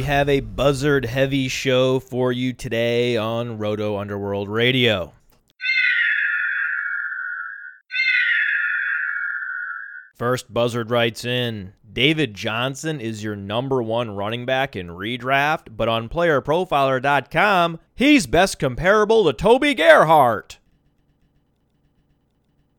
We have a buzzard heavy show for you today on Roto Underworld Radio. First, Buzzard writes in David Johnson is your number one running back in redraft, but on playerprofiler.com, he's best comparable to Toby Gerhart.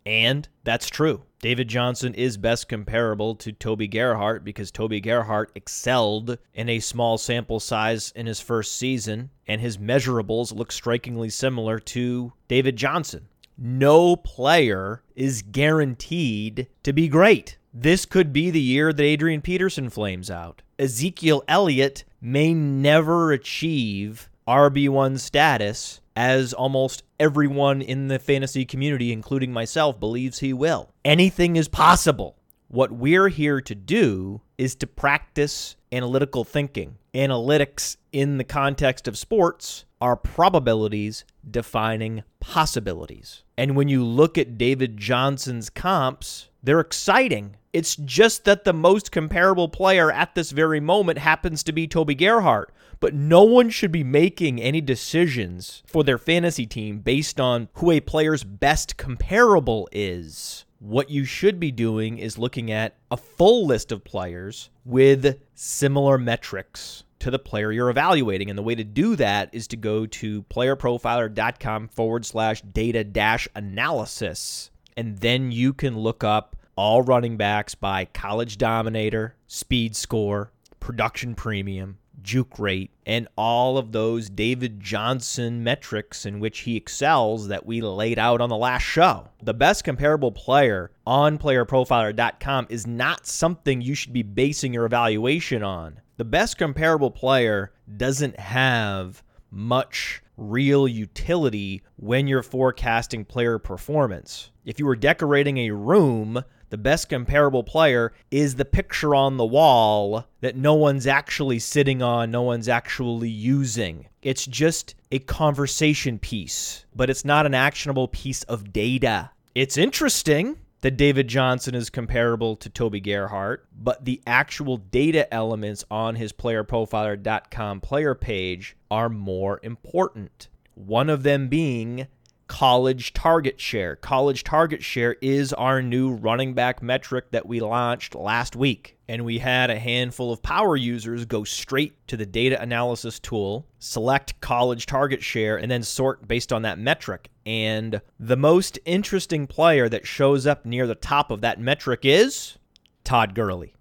And that's true. David Johnson is best comparable to Toby Gerhart because Toby Gerhart excelled in a small sample size in his first season, and his measurables look strikingly similar to David Johnson. No player is guaranteed to be great. This could be the year that Adrian Peterson flames out. Ezekiel Elliott may never achieve RB1 status as almost everyone in the fantasy community, including myself, believes he will. Anything is possible. What we're here to do is to practice analytical thinking. Analytics in the context of sports are probabilities defining possibilities. And when you look at David Johnson's comps, they're exciting. It's just that the most comparable player at this very moment happens to be Toby Gerhart. But no one should be making any decisions for their fantasy team based on who a player's best comparable is. What you should be doing is looking at a full list of players with similar metrics to the player you're evaluating. And the way to do that is to go to playerprofiler.com forward slash data dash analysis. And then you can look up all running backs by college dominator, speed score, production premium, juke rate, and all of those David Johnson metrics in which he excels that we laid out on the last show. The best comparable player on playerprofiler.com is not something you should be basing your evaluation on. The best comparable player doesn't have much real utility when you're forecasting player performance. If you were decorating a room, the best comparable player is the picture on the wall that no one's actually sitting on, no one's actually using. It's just a conversation piece, but it's not an actionable piece of data. It's interesting that David Johnson is comparable to Toby Gerhart, but the actual data elements on his playerprofiler.com player page are more important. One of them being college target share. College target share is our new running back metric that we launched last week. And we had a handful of power users go straight to the data analysis tool, select college target share, and then sort based on that metric. And the most interesting player that shows up near the top of that metric is Todd Gurley.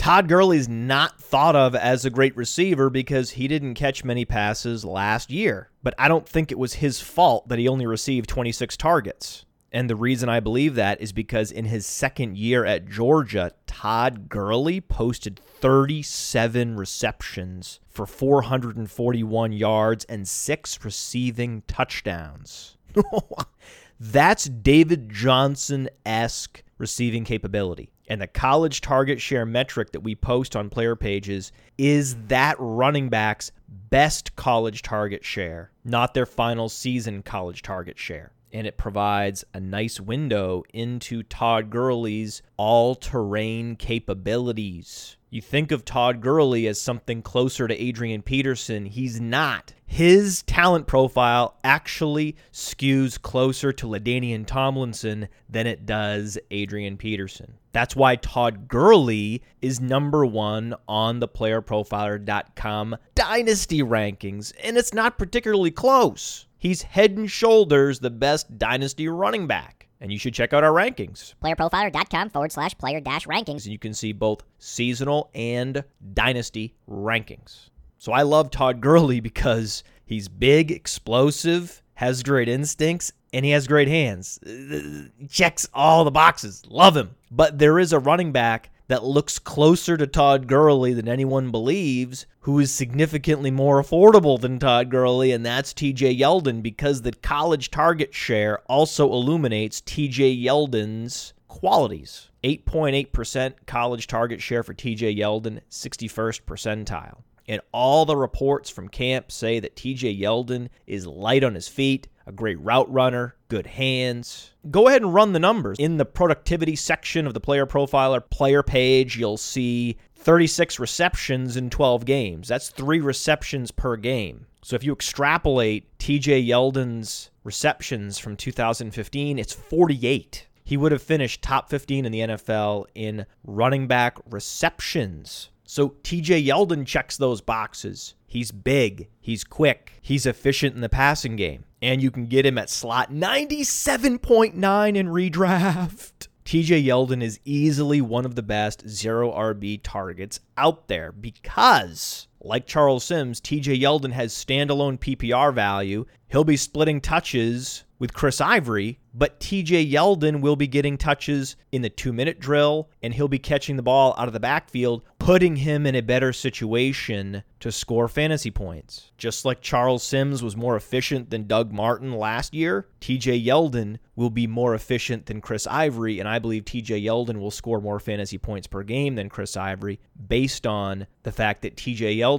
Todd Gurley's not thought of as a great receiver because he didn't catch many passes last year. But I don't think it was his fault that he only received 26 targets. And the reason I believe that is because in his second year at Georgia, Todd Gurley posted 37 receptions for 441 yards and six receiving touchdowns. That's David Johnson esque receiving capability. And the college target share metric that we post on player pages is that running back's best college target share, not their final season college target share. And it provides a nice window into Todd Gurley's all terrain capabilities. You think of Todd Gurley as something closer to Adrian Peterson. He's not. His talent profile actually skews closer to LaDainian Tomlinson than it does Adrian Peterson. That's why Todd Gurley is number one on the playerprofiler.com dynasty rankings, and it's not particularly close. He's head and shoulders the best dynasty running back and you should check out our rankings. Playerprofiler.com forward slash player dash rankings. And you can see both seasonal and dynasty rankings. So I love Todd Gurley because he's big, explosive, has great instincts, and he has great hands. Uh, checks all the boxes. Love him. But there is a running back that looks closer to Todd Gurley than anyone believes, who is significantly more affordable than Todd Gurley, and that's TJ Yeldon because the college target share also illuminates TJ Yeldon's qualities. 8.8% college target share for TJ Yeldon, 61st percentile. And all the reports from camp say that TJ Yeldon is light on his feet, a great route runner, good hands. Go ahead and run the numbers. In the productivity section of the player profiler player page, you'll see 36 receptions in 12 games. That's three receptions per game. So if you extrapolate TJ Yeldon's receptions from 2015, it's 48. He would have finished top 15 in the NFL in running back receptions. So TJ Yeldon checks those boxes. He's big, he's quick, he's efficient in the passing game, and you can get him at slot 97.9 in redraft. TJ Yeldon is easily one of the best zero RB targets out there because, like Charles Sims, TJ Yeldon has standalone PPR value. He'll be splitting touches with Chris Ivory, but TJ Yeldon will be getting touches in the two minute drill and he'll be catching the ball out of the backfield, putting him in a better situation to score fantasy points. Just like Charles Sims was more efficient than Doug Martin last year, TJ Yeldon will be more efficient than Chris Ivory, and I believe TJ Yeldon will score more fantasy points per game than Chris Ivory based on the fact that TJ Yeldon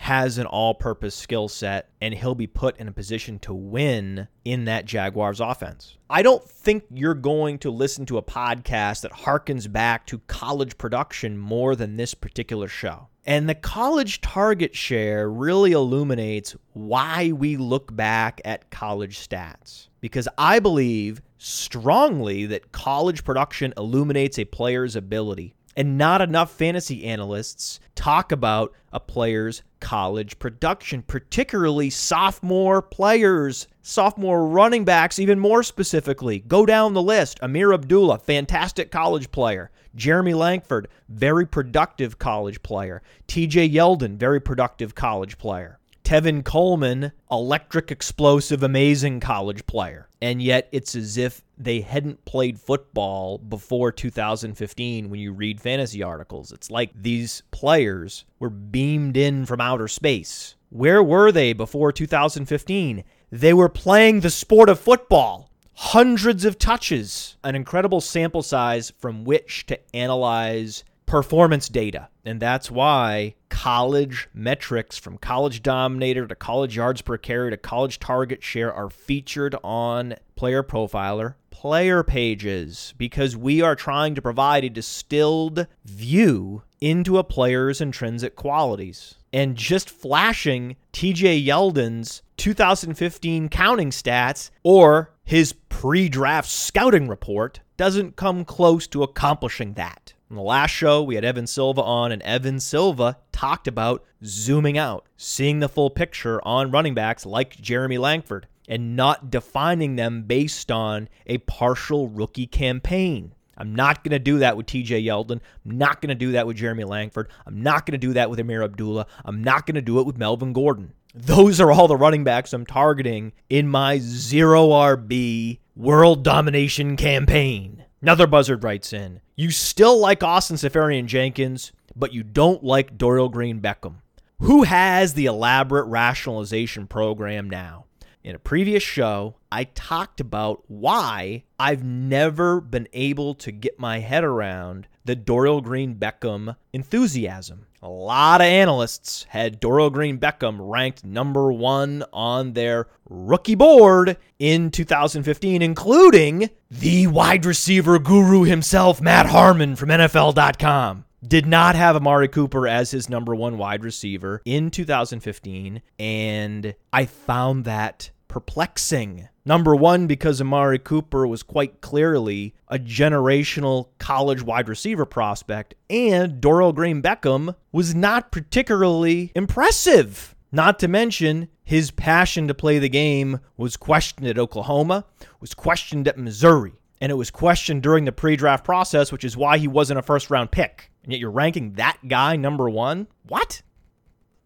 has an all purpose skill set and he'll be put in a position to win in that Jaguars offense. I don't think you're going to listen to a podcast that harkens back to college production more than this particular show. And the college target share really illuminates why we look back at college stats. Because I believe strongly that college production illuminates a player's ability and not enough fantasy analysts talk about a player's college production, particularly sophomore players, sophomore running backs, even more specifically. Go down the list. Ameer Abdullah, fantastic college player. Jeremy Langford, very productive college player. TJ Yeldon, very productive college player. Tevin Coleman, electric, explosive, amazing college player. And yet it's as if they hadn't played football before 2015 when you read fantasy articles. It's like these players were beamed in from outer space. Where were they before 2015? They were playing the sport of football. Hundreds of touches, an incredible sample size from which to analyze performance data. And that's why college metrics from college dominator to college yards per carry to college target share are featured on Player Profiler player pages because we are trying to provide a distilled view into a player's intrinsic qualities. And just flashing TJ Yeldon's 2015 counting stats or his pre draft scouting report doesn't come close to accomplishing that. In the last show, we had Evan Silva on, and Evan Silva talked about zooming out, seeing the full picture on running backs like Jeremy Langford, and not defining them based on a partial rookie campaign. I'm not going to do that with TJ Yeldon. I'm not going to do that with Jeremy Langford. I'm not going to do that with Ameer Abdullah. I'm not going to do it with Melvin Gordon. Those are all the running backs I'm targeting in my zero RB world domination campaign. Another buzzard writes in You still like Austin Seferian Jenkins, but you don't like Dorial Green Beckham. Who has the elaborate rationalization program now? In a previous show, I talked about why I've never been able to get my head around the Dorial Green Beckham enthusiasm. A lot of analysts had Dorial Green Beckham ranked number one on their rookie board in 2015, including the wide receiver guru himself, Matt Harmon from NFL.com. Did not have Amari Cooper as his number one wide receiver in 2015, and I found that perplexing. Number one, because Amari Cooper was quite clearly a generational college wide receiver prospect, and Dorial Green Beckham was not particularly impressive. Not to mention, his passion to play the game was questioned at Oklahoma, was questioned at Missouri, and it was questioned during the pre draft process, which is why he wasn't a first round pick. And yet you're ranking that guy number one? What?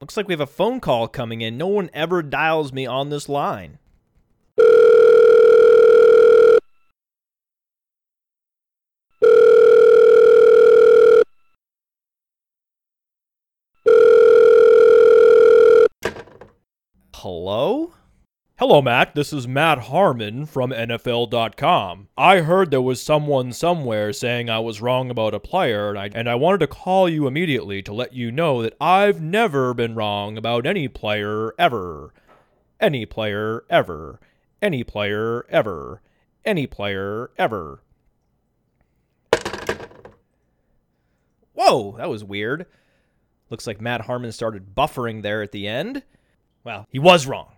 Looks like we have a phone call coming in. No one ever dials me on this line. Hello? Hello, Matt. This is Matt Harmon from NFL.com. I heard there was someone somewhere saying I was wrong about a player, and I, and I wanted to call you immediately to let you know that I've never been wrong about any player ever. Any player ever. Any player ever. Any player ever. Whoa, that was weird. Looks like Matt Harmon started buffering there at the end. Well, he was wrong.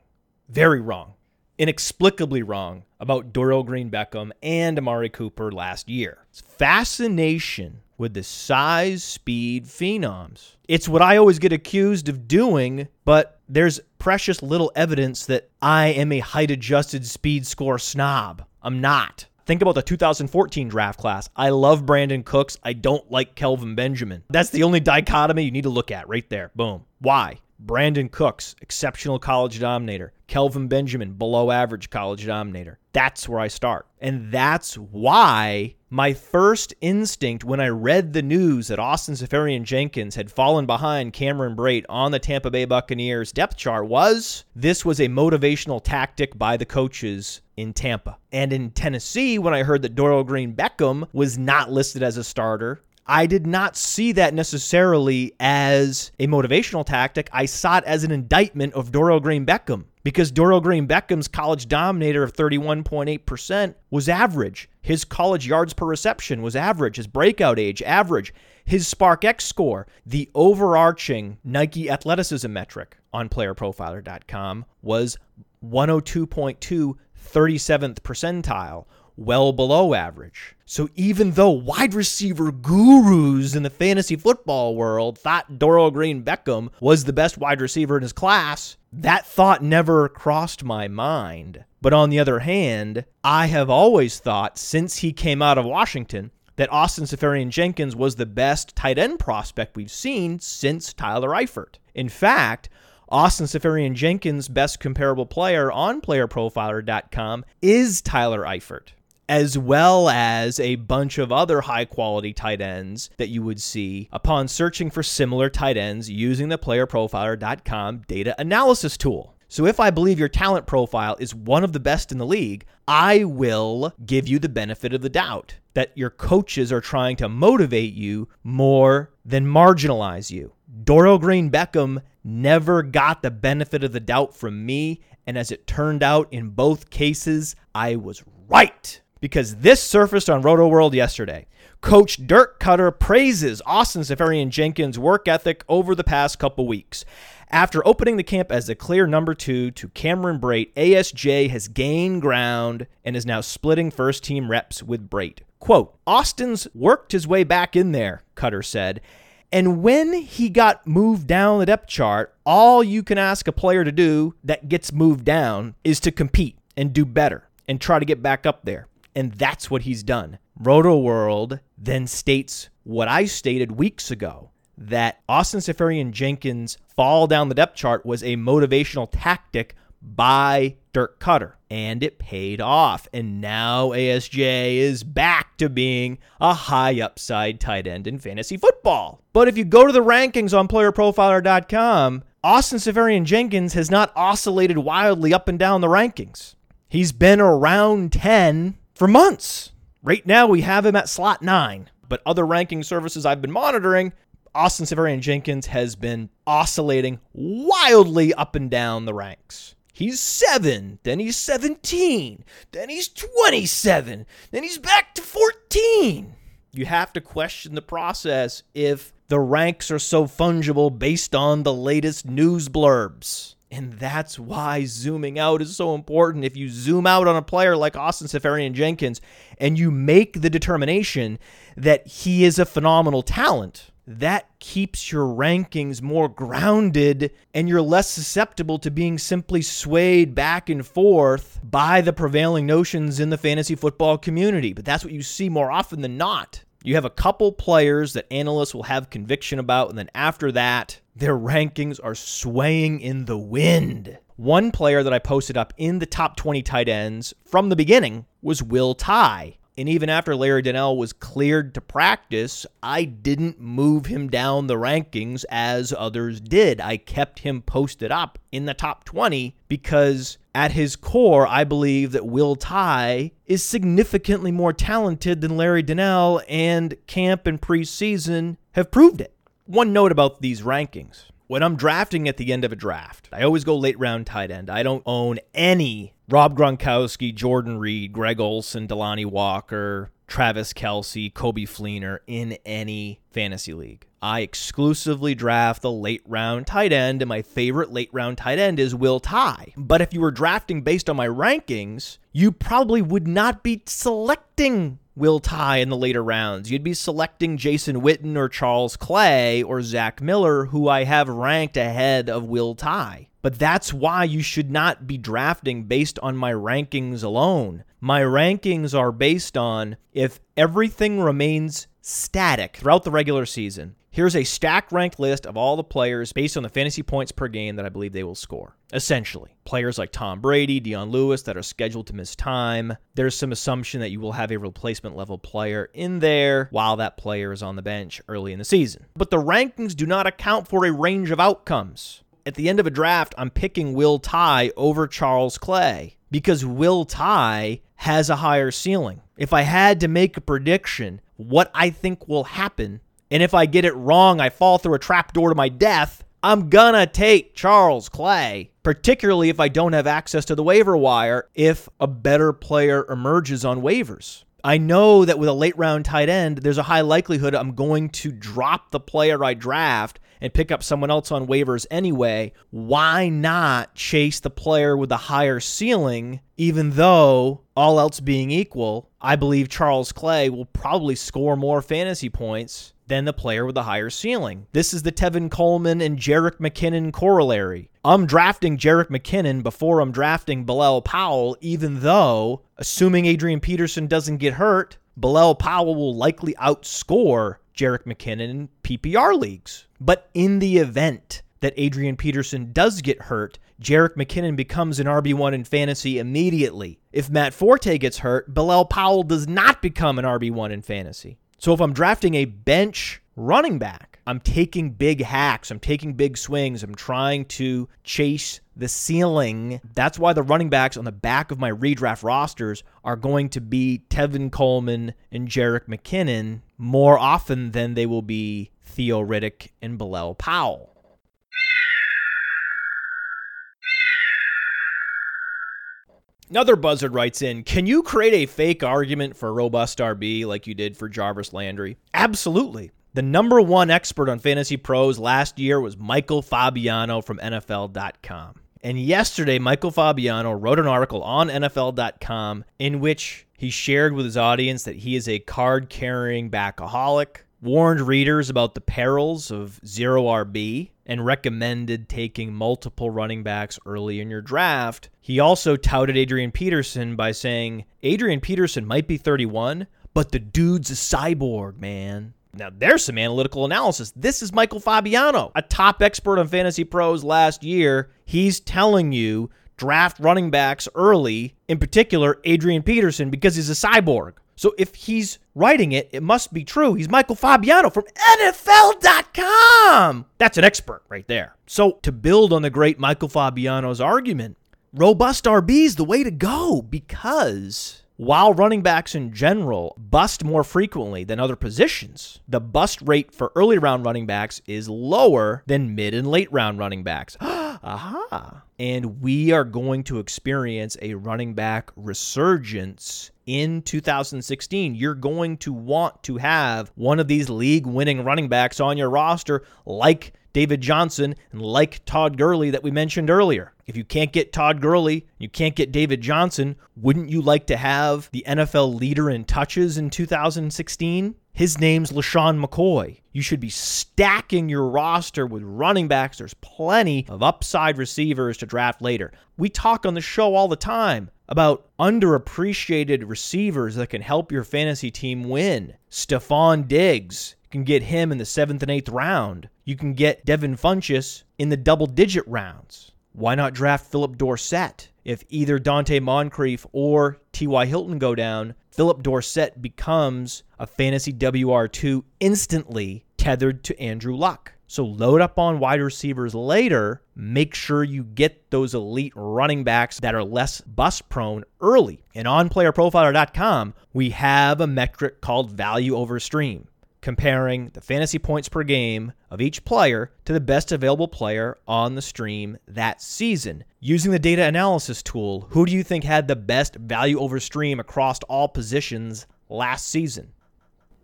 Very wrong. Inexplicably wrong about Dorial Green Beckham and Amari Cooper last year. It's fascination with the size speed phenoms. It's what I always get accused of doing, but there's precious little evidence that I am a height adjusted speed score snob. I'm not. Think about the 2014 draft class. I love Brandin Cooks. I don't like Kelvin Benjamin. That's the only dichotomy you need to look at right there. Boom. Why? Brandin Cooks, exceptional college dominator. Kelvin Benjamin, below average college dominator. That's where I start. And that's why my first instinct when I read the news that Austin Seferian Jenkins had fallen behind Cameron Brate on the Tampa Bay Buccaneers depth chart was this was a motivational tactic by the coaches in Tampa. And in Tennessee, when I heard that Dorial Green Beckham was not listed as a starter, I did not see that necessarily as a motivational tactic. I saw it as an indictment of Dorial Green Beckham because Dorial Green Beckham's college dominator of 31.8% was average. His college yards per reception was average. His breakout age, average. His Spark X score, the overarching Nike athleticism metric on playerprofiler.com, was 102.2, 37th percentile well below average. So even though wide receiver gurus in the fantasy football world thought Dorial Green Beckham was the best wide receiver in his class, that thought never crossed my mind. But on the other hand, I have always thought since he came out of Washington that Austin Seferian Jenkins was the best tight end prospect we've seen since Tyler Eifert. In fact, Austin Seferian Jenkins' best comparable player on playerprofiler.com is Tyler Eifert as well as a bunch of other high quality tight ends that you would see upon searching for similar tight ends using the playerprofiler.com data analysis tool. So, if I believe your talent profile is one of the best in the league, I will give you the benefit of the doubt that your coaches are trying to motivate you more than marginalize you. Dorial Green Beckham never got the benefit of the doubt from me, and as it turned out in both cases, I was right because this surfaced on Roto World yesterday. Coach Dirk Koetter praises Austin Seferian Jenkins' work ethic over the past couple weeks. After opening the camp as the clear number two to Cameron Brate, ASJ has gained ground and is now splitting first team reps with Brate. Quote, Austin's worked his way back in there, Koetter said. And when he got moved down the depth chart, all you can ask a player to do that gets moved down is to compete and do better and try to get back up there. And that's what he's done. Roto World then states what I stated weeks ago that Austin Seferian Jenkins' fall down the depth chart was a motivational tactic by Dirk Koetter. And it paid off. And now ASJ is back to being a high upside tight end in fantasy football. But if you go to the rankings on playerprofiler.com, Austin Seferian Jenkins has not oscillated wildly up and down the rankings. He's been around 10 for months. Right now, we have him at slot nine, but other ranking services I've been monitoring, Austin Seferian Jenkins has been oscillating wildly up and down the ranks. He's seven, then he's 17, then he's 27, then he's back to 14. You have to question the process if the ranks are so fungible based on the latest news blurbs. And that's why zooming out is so important. If you zoom out on a player like Austin Seferian Jenkins and you make the determination that he is a phenomenal talent, that keeps your rankings more grounded and you're less susceptible to being simply swayed back and forth by the prevailing notions in the fantasy football community. But that's what you see more often than not. You have a couple players that analysts will have conviction about, and then after that, their rankings are swaying in the wind. One player that I posted up in the top 20 tight ends from the beginning was Will Tye. And even after Larry Donnell was cleared to practice, I didn't move him down the rankings as others did. I kept him posted up in the top 20 because at his core, I believe that Will Tye is significantly more talented than Larry Donnell, and camp and preseason have proved it. One note about these rankings. When I'm drafting at the end of a draft, I always go late round tight end. I don't own any Rob Gronkowski, Jordan Reed, Greg Olsen, Delanie Walker, Travis Kelce, Coby Fleener in any fantasy league. I exclusively draft the late round tight end, and my favorite late round tight end is Will Tye. But if you were drafting based on my rankings, you probably would not be selecting Will Tye in the later rounds. You'd be selecting Jason Witten or Charles Clay or Zach Miller, who I have ranked ahead of Will Tye. But that's why you should not be drafting based on my rankings alone. My rankings are based on if everything remains static throughout the regular season. Here's a stack ranked list of all the players based on the fantasy points per game that I believe they will score. Essentially, players like Tom Brady, Dion Lewis that are scheduled to miss time. There's some assumption that you will have a replacement level player in there while that player is on the bench early in the season. But the rankings do not account for a range of outcomes. At the end of a draft, I'm picking Will Tye over Charles Clay because Will Tye has a higher ceiling. If I had to make a prediction, what I think will happen and if I get it wrong, I fall through a trapdoor to my death. I'm gonna take Charles Clay, particularly if I don't have access to the waiver wire, if a better player emerges on waivers. I know that with a late round tight end, there's a high likelihood I'm going to drop the player I draft and pick up someone else on waivers anyway. Why not chase the player with the higher ceiling, even though, all else being equal, I believe Charles Clay will probably score more fantasy points than the player with the higher ceiling. This is the Tevin Coleman and Jerick McKinnon corollary. I'm drafting Jerick McKinnon before I'm drafting Bilal Powell, even though, assuming Adrian Peterson doesn't get hurt, Bilal Powell will likely outscore Jerick McKinnon in PPR leagues. But in the event that Adrian Peterson does get hurt, Jerick McKinnon becomes an RB1 in fantasy immediately. If Matt Forte gets hurt, Bilal Powell does not become an RB1 in fantasy. So if I'm drafting a bench running back, I'm taking big hacks, I'm taking big swings, I'm trying to chase the ceiling. That's why the running backs on the back of my redraft rosters are going to be Tevin Coleman and Jerick McKinnon more often than they will be Theo Riddick and Bilal Powell. Another buzzard writes in Can you create a fake argument for robust RB like you did for Jarvis Landry? Absolutely. The number one expert on fantasy pros last year was Michael Fabiano from NFL.com. And yesterday, Michael Fabiano wrote an article on NFL.com in which he shared with his audience that he is a card carrying backaholic, warned readers about the perils of zero RB, and recommended taking multiple running backs early in your draft. He also touted Adrian Peterson by saying Adrian Peterson might be 31, but the dude's a cyborg, man. Now, there's some analytical analysis. This is Michael Fabiano, a top expert on fantasy pros last year. He's telling you draft running backs early, in particular, Adrian Peterson, because he's a cyborg. So if he's writing it, it must be true. He's Michael Fabiano from NFL.com. That's an expert right there. So to build on the great Michael Fabiano's argument, robust RB is the way to go because while running backs in general bust more frequently than other positions, the bust rate for early round running backs is lower than mid and late round running backs. Aha. And we are going to experience a running back resurgence in 2016. You're going to want to have one of these league winning running backs on your roster, like David Johnson and like Todd Gurley that we mentioned earlier. If you can't get Todd Gurley, you can't get David Johnson, wouldn't you like to have the NFL leader in touches in 2016? His name's LeSean McCoy. You should be stacking your roster with running backs. There's plenty of upside receivers to draft later. We talk on the show all the time about underappreciated receivers that can help your fantasy team win. Stefon Diggs you can get him in the seventh and eighth round. You can get Devin Funchess in the double digit rounds. Why not draft Phillip Dorsett? If either Donte Moncrief or T.Y. Hilton go down, Phillip Dorsett becomes a fantasy WR2 instantly tethered to Andrew Luck. So load up on wide receivers later. Make sure you get those elite running backs that are less bust prone early. And on playerprofiler.com, we have a metric called value over stream comparing the fantasy points per game of each player to the best available player on the stream that season. Using the data analysis tool, who do you think had the best value over stream across all positions last season.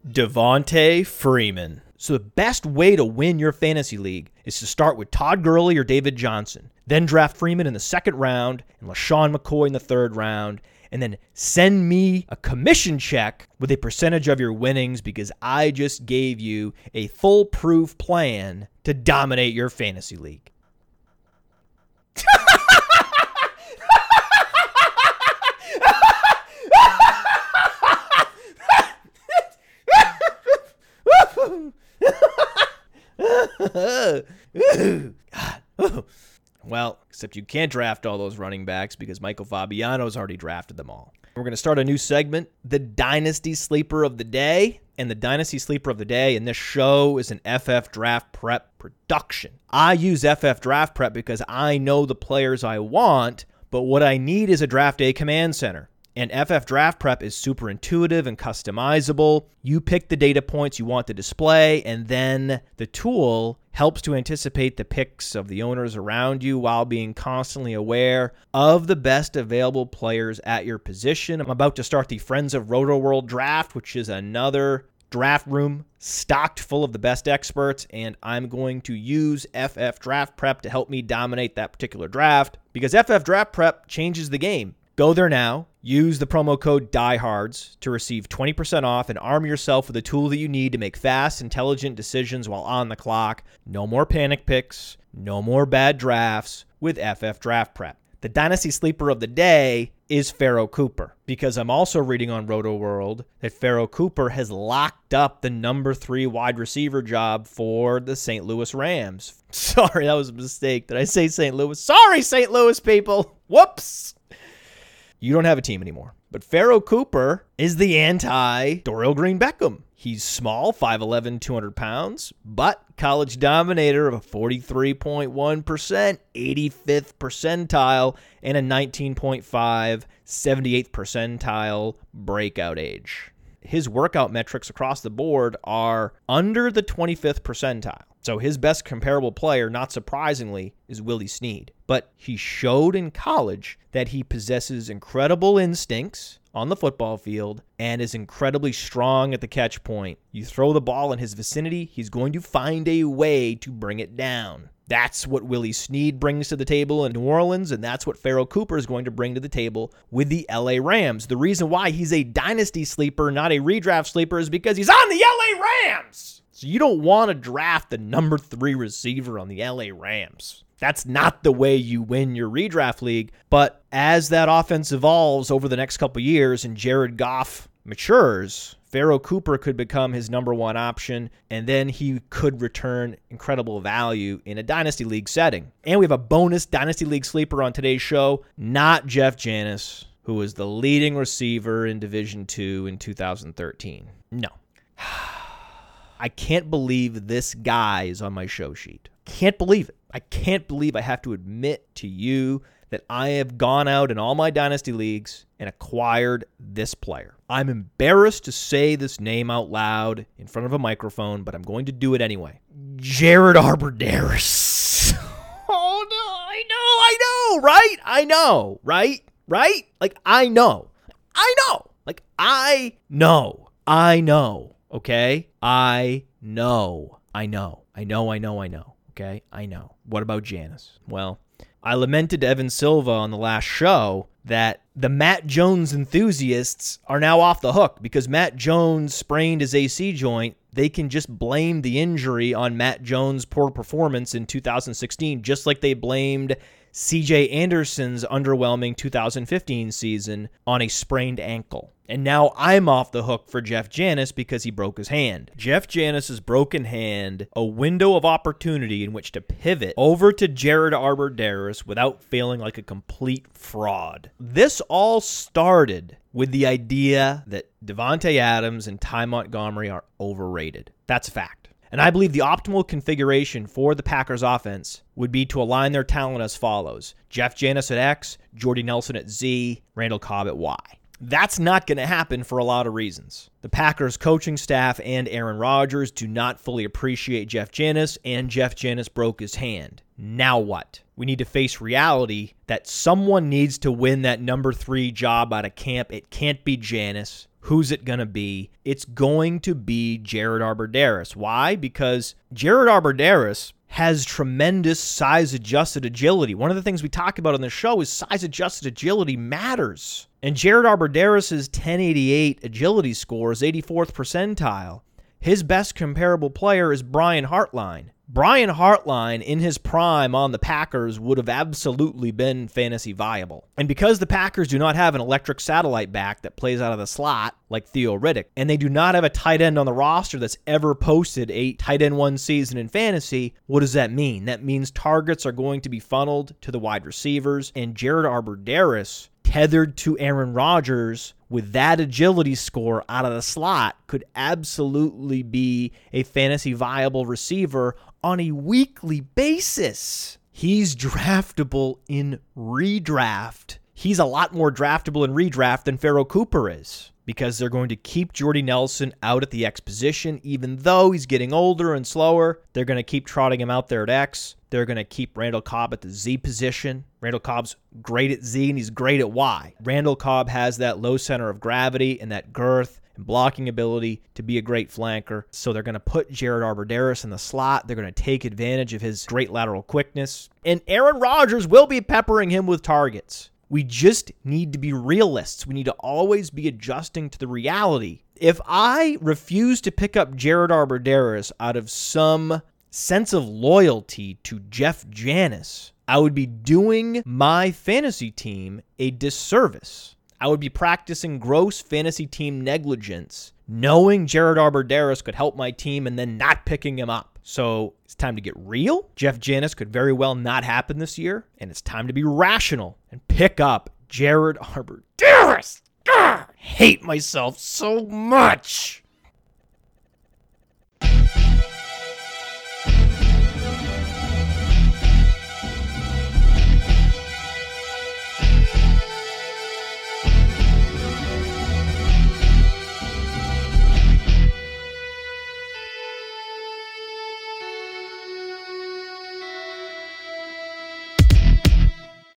Devonta Freeman. So the best way to win your fantasy league is to start with Todd Gurley or David Johnson, then draft Freeman in the second round and LeSean McCoy in the third round, and then send me a commission check with a percentage of your winnings because I just gave you a foolproof plan to dominate your fantasy league. Except you can't draft all those running backs because Michael Fabiano's already drafted them all. We're going to start a new segment, the Dynasty Sleeper of the Day. And the Dynasty Sleeper of the Day in this show is an FF Draft Prep production. I use FF Draft Prep because I know the players I want, but what I need is a Draft Day Command Center. And FF Draft Prep is super intuitive and customizable. You pick the data points you want to display, and then the tool helps to anticipate the picks of the owners around you while being constantly aware of the best available players at your position. I'm about to start the Friends of Roto World draft, which is another draft room stocked full of the best experts, and I'm going to use FF Draft Prep to help me dominate that particular draft because FF Draft Prep changes the game. Go there now. Use the promo code DIEHARDS to receive 20% off and arm yourself with a tool that you need to make fast, intelligent decisions while on the clock. No more panic picks, no more bad drafts with FF Draft Prep. The dynasty sleeper of the day is Pharoh Cooper because I'm also reading on Roto World that Pharoh Cooper has locked up the number three wide receiver job for the St. Louis Rams. Sorry, that was a mistake. Did I say St. Louis? Sorry, St. Louis people. Whoops you don't have a team anymore. But Pharoh Cooper is the anti Dorial Green Beckham. He's small, 5'11, 200 pounds, but college dominator of a 43.1%, 85th percentile, and a 19.5, 78th percentile breakout age. His workout metrics across the board are under the 25th percentile. So his best comparable player, not surprisingly, is Willie Snead. But he showed in college that he possesses incredible instincts on the football field and is incredibly strong at the catch point. You throw the ball in his vicinity, he's going to find a way to bring it down. That's what Willie Snead brings to the table in New Orleans, and that's what Pharoh Cooper is going to bring to the table with the LA Rams. The reason why he's a dynasty sleeper, not a redraft sleeper, is because he's on the LA Rams. So you don't want to draft the number three receiver on the LA Rams. That's not the way you win your redraft league. But as that offense evolves over the next couple years and Jared Goff matures, Pharoh Cooper could become his number one option, and then he could return incredible value in a Dynasty League setting. And we have a bonus Dynasty League sleeper on today's show, not Jeff Janis, who was the leading receiver in Division Two in 2013. No. I can't believe this guy is on my show sheet. Can't believe it. I can't believe I have to admit to you that I have gone out in all my dynasty leagues and acquired this player. I'm embarrassed to say this name out loud in front of a microphone, but I'm going to do it anyway. Jared Abbrederis. oh no, I know, I know, right? I know, right? Right? Like I know. I know. Like I know. I know. Okay? I know. I know. I know, I know, I know. Okay? I know. What about Janis? Well, I lamented to Evan Silva on the last show that the Matt Jones enthusiasts are now off the hook because Matt Jones sprained his AC joint. They can just blame the injury on Matt Jones' poor performance in 2016, just like they blamed CJ Anderson's underwhelming 2015 season on a sprained ankle. And now I'm off the hook for Jeff Janis because he broke his hand. Jeff Janis's broken hand, a window of opportunity in which to pivot over to Jared Abbrederis without feeling like a complete fraud. This all started with the idea that Davante Adams and Ty Montgomery are overrated. That's a fact. And I believe the optimal configuration for the Packers offense would be to align their talent as follows Jeff Janis at X, Jordy Nelson at Z, Randall Cobb at Y. That's not going to happen for a lot of reasons. The Packers coaching staff and Aaron Rodgers do not fully appreciate Jeff Janis, and Jeff Janis broke his hand. Now what? We need to face reality that someone needs to win that number three job out of camp. It can't be Janis. Who's it going to be? It's going to be Jared Abbrederis. Why? Because Jared Abbrederis has tremendous size adjusted agility. One of the things we talk about on the show is size adjusted agility matters. And Jared Abbrederis' 1088 agility score is 84th percentile. His best comparable player is Brian Hartline. Brian Hartline, in his prime on the Packers, would have absolutely been fantasy viable. And because the Packers do not have an electric satellite back that plays out of the slot like Theo Riddick, and they do not have a tight end on the roster that's ever posted a tight end one season in fantasy, what does that mean? That means targets are going to be funneled to the wide receivers, and Jared Abbrederis tethered to Aaron Rodgers with that agility score out of the slot could absolutely be a fantasy viable receiver on a weekly basis. He's draftable in redraft. He's a lot more draftable in redraft than Pharoh Cooper is because they're going to keep Jordy Nelson out at the X position, even though he's getting older and slower. They're going to keep trotting him out there at X. They're going to keep Randall Cobb at the Z position. Randall Cobb's great at Z and he's great at Y. Randall Cobb has that low center of gravity and that girth and blocking ability to be a great flanker. So they're going to put Jared Abbrederis in the slot. They're going to take advantage of his great lateral quickness. And Aaron Rodgers will be peppering him with targets. We just need to be realists. We need to always be adjusting to the reality. If I refuse to pick up Jared Abbrederis out of some sense of loyalty to Jeff Janis, I would be doing my fantasy team a disservice. I would be practicing gross fantasy team negligence, knowing Jared Abbrederis could help my team and then not picking him up. So it's time to get real. Jeff Janis could very well not happen this year, and it's time to be rational and pick up Jared Abbrederis. Hate myself so much.